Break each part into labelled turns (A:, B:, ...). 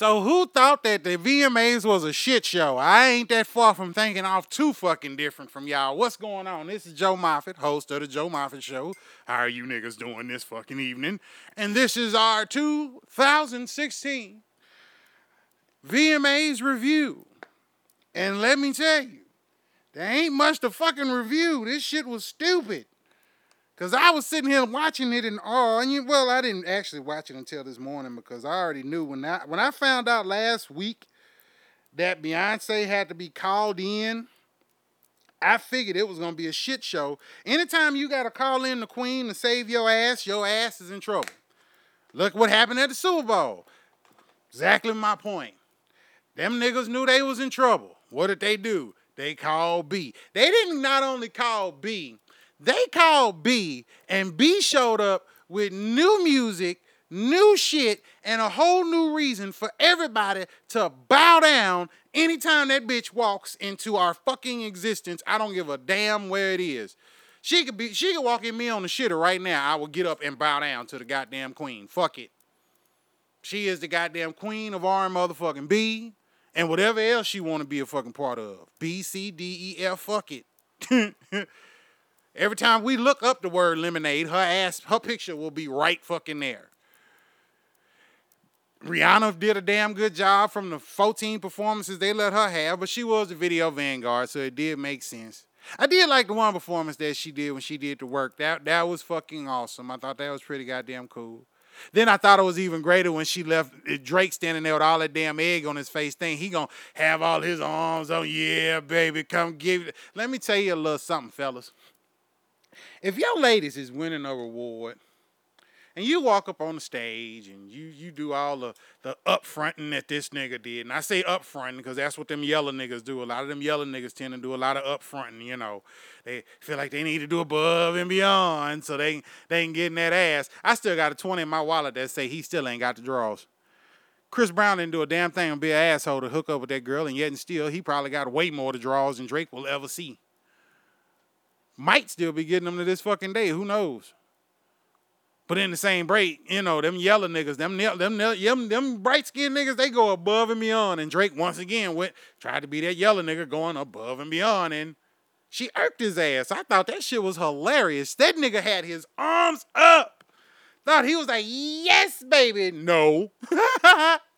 A: So who thought that the VMAs was a shit show? I ain't that far from thinking off too fucking different from y'all. What's going on? This is Joe Moffett, host of the Joe Moffett Show. How are you niggas doing this fucking evening? And this is our 2016 VMAs review. And let me tell you, there ain't much to fucking review. This shit was stupid. Cause I was sitting here watching it in awe, oh, and you, well, I didn't actually watch it until this morning because I already knew when I when I found out last week that Beyonce had to be called in. I figured it was gonna be a shit show. Anytime you gotta call in the queen to save your ass, your ass is in trouble. Look what happened at the Super Bowl. Exactly my point. Them niggas knew they was in trouble. What did they do? They called B. They didn't not only call B, they called B, and B showed up with new music, new shit, and a whole new reason for everybody to bow down anytime that bitch walks into our fucking existence. I don't give a damn where it is. She could be she could walk in me on the shitter right now. I will get up and bow down to the goddamn queen. Fuck it. She is the goddamn queen of our motherfucking B and whatever else she want to be a fucking part of. B, C, D, E, F, fuck it. Every time we look up the word lemonade, her ass, her picture will be right fucking there. Rihanna did a damn good job from the 14 performances they let her have, but she was the video vanguard, so it did make sense. I did like the one performance that she did when she did the work. That that was fucking awesome. I thought that was pretty goddamn cool. Then I thought it was even greater when she left eh, Drake standing there with all that damn egg on his face thing. He gonna have all his arms on. Yeah, baby, come give it. Let me tell you a little something, fellas. If your ladies is winning a reward, and you walk up on the stage and you you do all the the upfronting that this nigga did, and I say upfronting because that's what them yellow niggas do. A lot of them yellow niggas tend to do a lot of upfronting. You know, they feel like they need to do above and beyond, so they they ain't getting that ass. I still got a twenty in my wallet that say he still ain't got the draws. Chris Brown didn't do a damn thing and be an asshole to hook up with that girl, and yet and still he probably got way more the draws than Drake will ever see might still be getting them to this fucking day. Who knows? But in the same break, you know, them yellow niggas, them them them, them bright skinned niggas, they go above and beyond. And Drake once again went tried to be that yellow nigga going above and beyond. And she irked his ass. I thought that shit was hilarious. That nigga had his arms up. Thought he was like, yes, baby. No.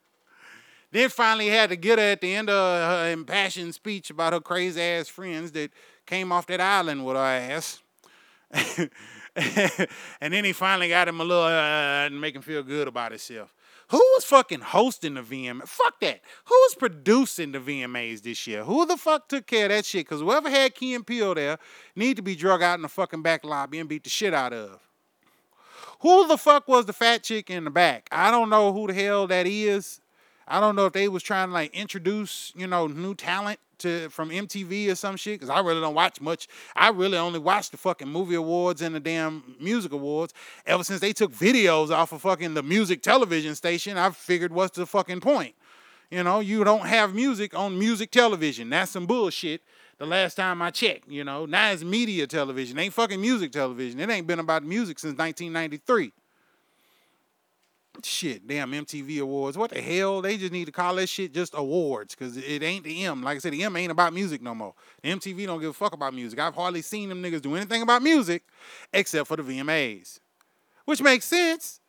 A: then finally had to get her at the end of her impassioned speech about her crazy ass friends that came off that island with her ass. and then he finally got him a little uh, and make him feel good about himself. Who was fucking hosting the VMA? Fuck that. Who was producing the VMAs this year? Who the fuck took care of that shit? Because whoever had Key and Peele there need to be drug out in the fucking back lobby and beat the shit out of. Who the fuck was the fat chick in the back? I don't know who the hell that is. I don't know if they was trying to like introduce, you know, new talent to from MTV or some shit because I really don't watch much. I really only watch the fucking movie awards and the damn music awards. Ever since they took videos off of fucking the music television station, I figured what's the fucking point? You know, you don't have music on music television. That's some bullshit. The last time I checked, you know, now it's media television. It ain't fucking music television. It ain't been about music since 1993 shit, damn MTV Awards. What the hell? They just need to call that shit just awards because it ain't the M. Like I said, the M ain't about music no more. The MTV don't give a fuck about music. I've hardly seen them niggas do anything about music except for the VMAs, which makes sense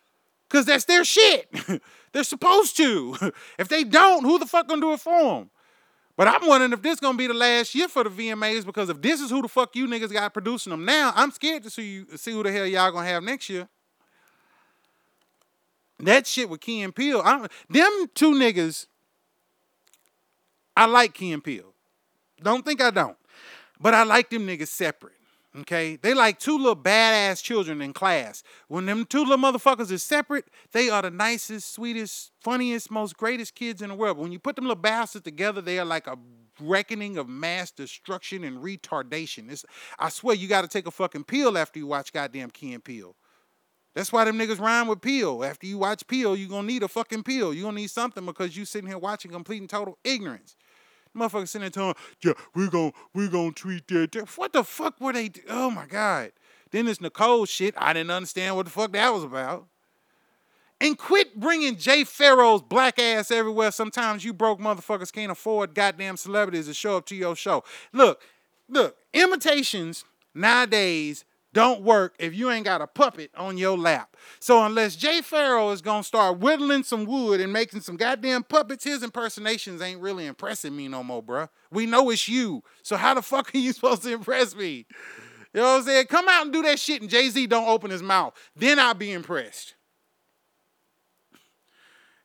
A: because that's their shit. They're supposed to. if they don't, who the fuck gonna do it for them? But I'm wondering if this gonna be the last year for the VMAs because if this is who the fuck you niggas got producing them now, I'm scared to see you see who the hell y'all gonna have next year. That shit with Key and Peele, I, them two niggas, I like Key and Peele. Don't think I don't. But I like them niggas separate. Okay? They like two little badass children in class. When them two little motherfuckers are separate, they are the nicest, sweetest, funniest, most greatest kids in the world. But when you put them little bastards together, they are like a reckoning of mass destruction and retardation. It's, I swear you got to take a fucking pill after you watch goddamn Key and Peele. That's why them niggas rhyme with Peel. After you watch Peel, you gonna need a fucking Peel. you gonna need something because you sitting here watching complete and total ignorance. Motherfuckers sitting there telling, yeah, we're gonna we gonna treat that. What the fuck were they? Oh my god. Then this Nicole shit. I didn't understand what the fuck that was about. And quit bringing Jay Pharoah's black ass everywhere. Sometimes you broke motherfuckers can't afford goddamn celebrities to show up to your show. Look, look, imitations nowadays don't work if you ain't got a puppet on your lap. So unless Jay Pharoah is gonna start whittling some wood and making some goddamn puppets, his impersonations ain't really impressing me no more, bruh. We know it's you. So how the fuck are you supposed to impress me? You know what I'm saying? Come out and do that shit and Jay-Z don't open his mouth. Then I'll be impressed.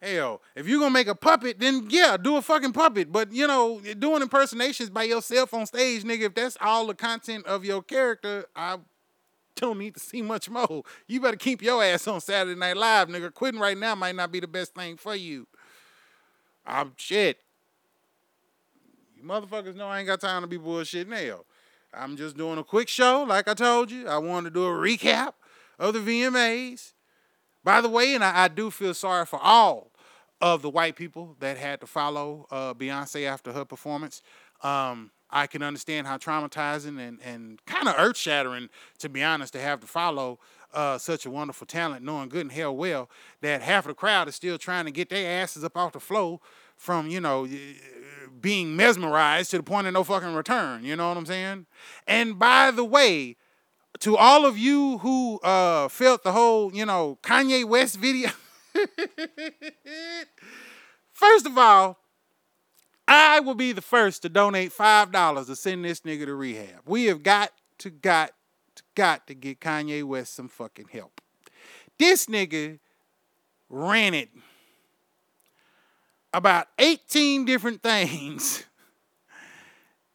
A: Hell, if you're gonna make a puppet, then yeah, do a fucking puppet. But you know, doing impersonations by yourself on stage, nigga, if that's all the content of your character, I don't need to see much more. You better keep your ass on Saturday Night Live, nigga. Quitting right now might not be the best thing for you. I'm shit. You motherfuckers know I ain't got time to be bullshitting hell. I'm just doing a quick show, like I told you. I wanted to do a recap of the VMAs. By the way, and I, I do feel sorry for all of the white people that had to follow uh, Beyonce after her performance. Um, I can understand how traumatizing and, and kind of earth shattering, to be honest, to have to follow uh, such a wonderful talent, knowing good and hell well that half of the crowd is still trying to get their asses up off the floor from, you know, being mesmerized to the point of no fucking return. You know what I'm saying? And by the way, to all of you who uh, felt the whole, you know, Kanye West video. First of all, I will be the first to donate five dollars to send this nigga to rehab. We have got to got to got to get Kanye West some fucking help. This nigga ran it about 18 different things.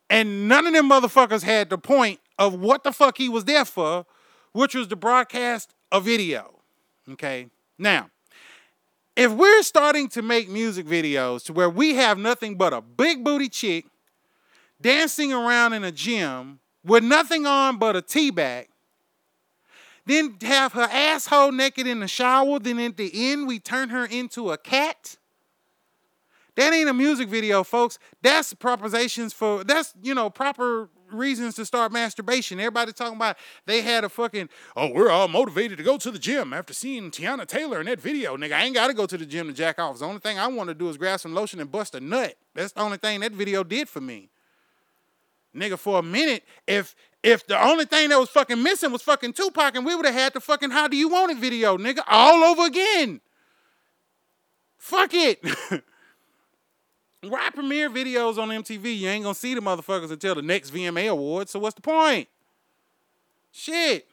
A: And none of them motherfuckers had the point of what the fuck he was there for, which was to broadcast a video. Okay. Now, if we're starting to make music videos to where we have nothing but a big booty chick dancing around in a gym with nothing on but a tea bag, then have her asshole naked in the shower, then at the end we turn her into a cat. That ain't a music video, folks. That's propositions for that's you know proper reasons to start masturbation. Everybody talking about they had a fucking, oh, we're all motivated to go to the gym after seeing Teyana Taylor in that video. Nigga, I ain't got to go to the gym to jack off. The only thing I want to do is grab some lotion and bust a nut. That's the only thing that video did for me. Nigga, for a minute, if if the only thing that was fucking missing was fucking Tupac and we would have had the fucking How Do You Want It video, nigga, all over again. Fuck it. Why premiere videos on MTV? You ain't gonna see the motherfuckers until the next VMA award. So what's the point? Shit.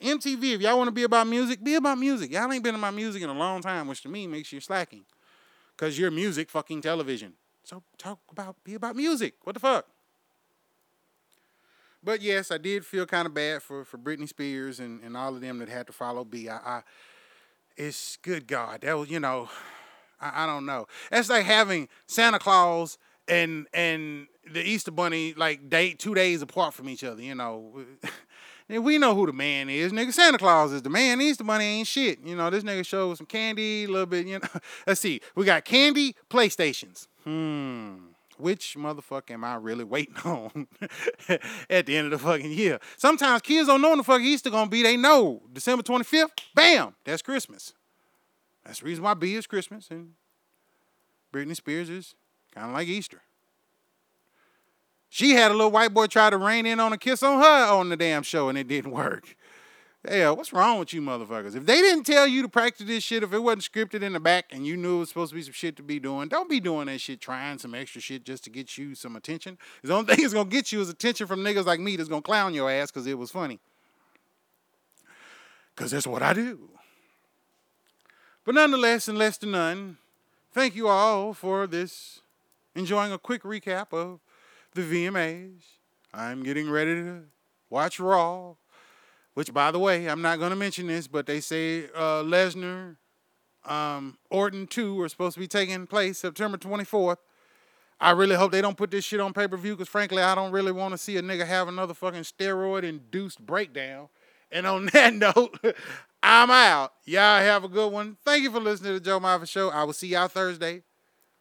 A: MTV, if y'all want to be about music, be about music. Y'all ain't been about music in a long time, which to me makes you slacking. Cause you're music fucking television. So talk about be about music. What the fuck? But yes, I did feel kind of bad for, for Britney Spears and, and all of them that had to follow B. I, I it's good God. That was, you know, I, I don't know. That's like having Santa Claus and and the Easter Bunny like date two days apart from each other. You know, we know who the man is. Nigga, Santa Claus is the man. Easter Bunny ain't shit. You know, this nigga shows some candy, a little bit. You know, let's see. We got candy, PlayStations. Hmm. Which motherfucker am I really waiting on at the end of the fucking year? Sometimes kids don't know when the fuck Easter gonna be. They know December 25th, bam, that's Christmas. That's the reason why B is Christmas and Britney Spears is kind of like Easter. She had a little white boy try to rain in on a kiss on her on the damn show and it didn't work. Hell, what's wrong with you motherfuckers? If they didn't tell you to practice this shit, if it wasn't scripted in the back and you knew it was supposed to be some shit to be doing, don't be doing that shit, trying some extra shit just to get you some attention. The only thing it's gonna get you is attention from niggas like me that's gonna clown your ass because it was funny. Because that's what I do. But nonetheless, and less than none, thank you all for this, enjoying a quick recap of the VMAs. I'm getting ready to watch Raw, which, by the way, I'm not going to mention this, but they say uh, Lesnar, um, Orton 2 are supposed to be taking place September 24th. I really hope they don't put this shit on pay per view because, frankly, I don't really want to see a nigga have another fucking steroid induced breakdown. And on that note, I'm out. Y'all have a good one. Thank you for listening to the Joe Moffett Show. I will see y'all Thursday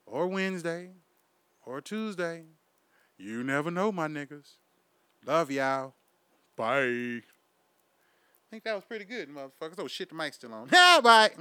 A: or Wednesday or Tuesday. You never know, my niggas. Love y'all. Bye. I think that was pretty good, motherfuckers. Oh, shit, the mic's still on. Yeah, bye.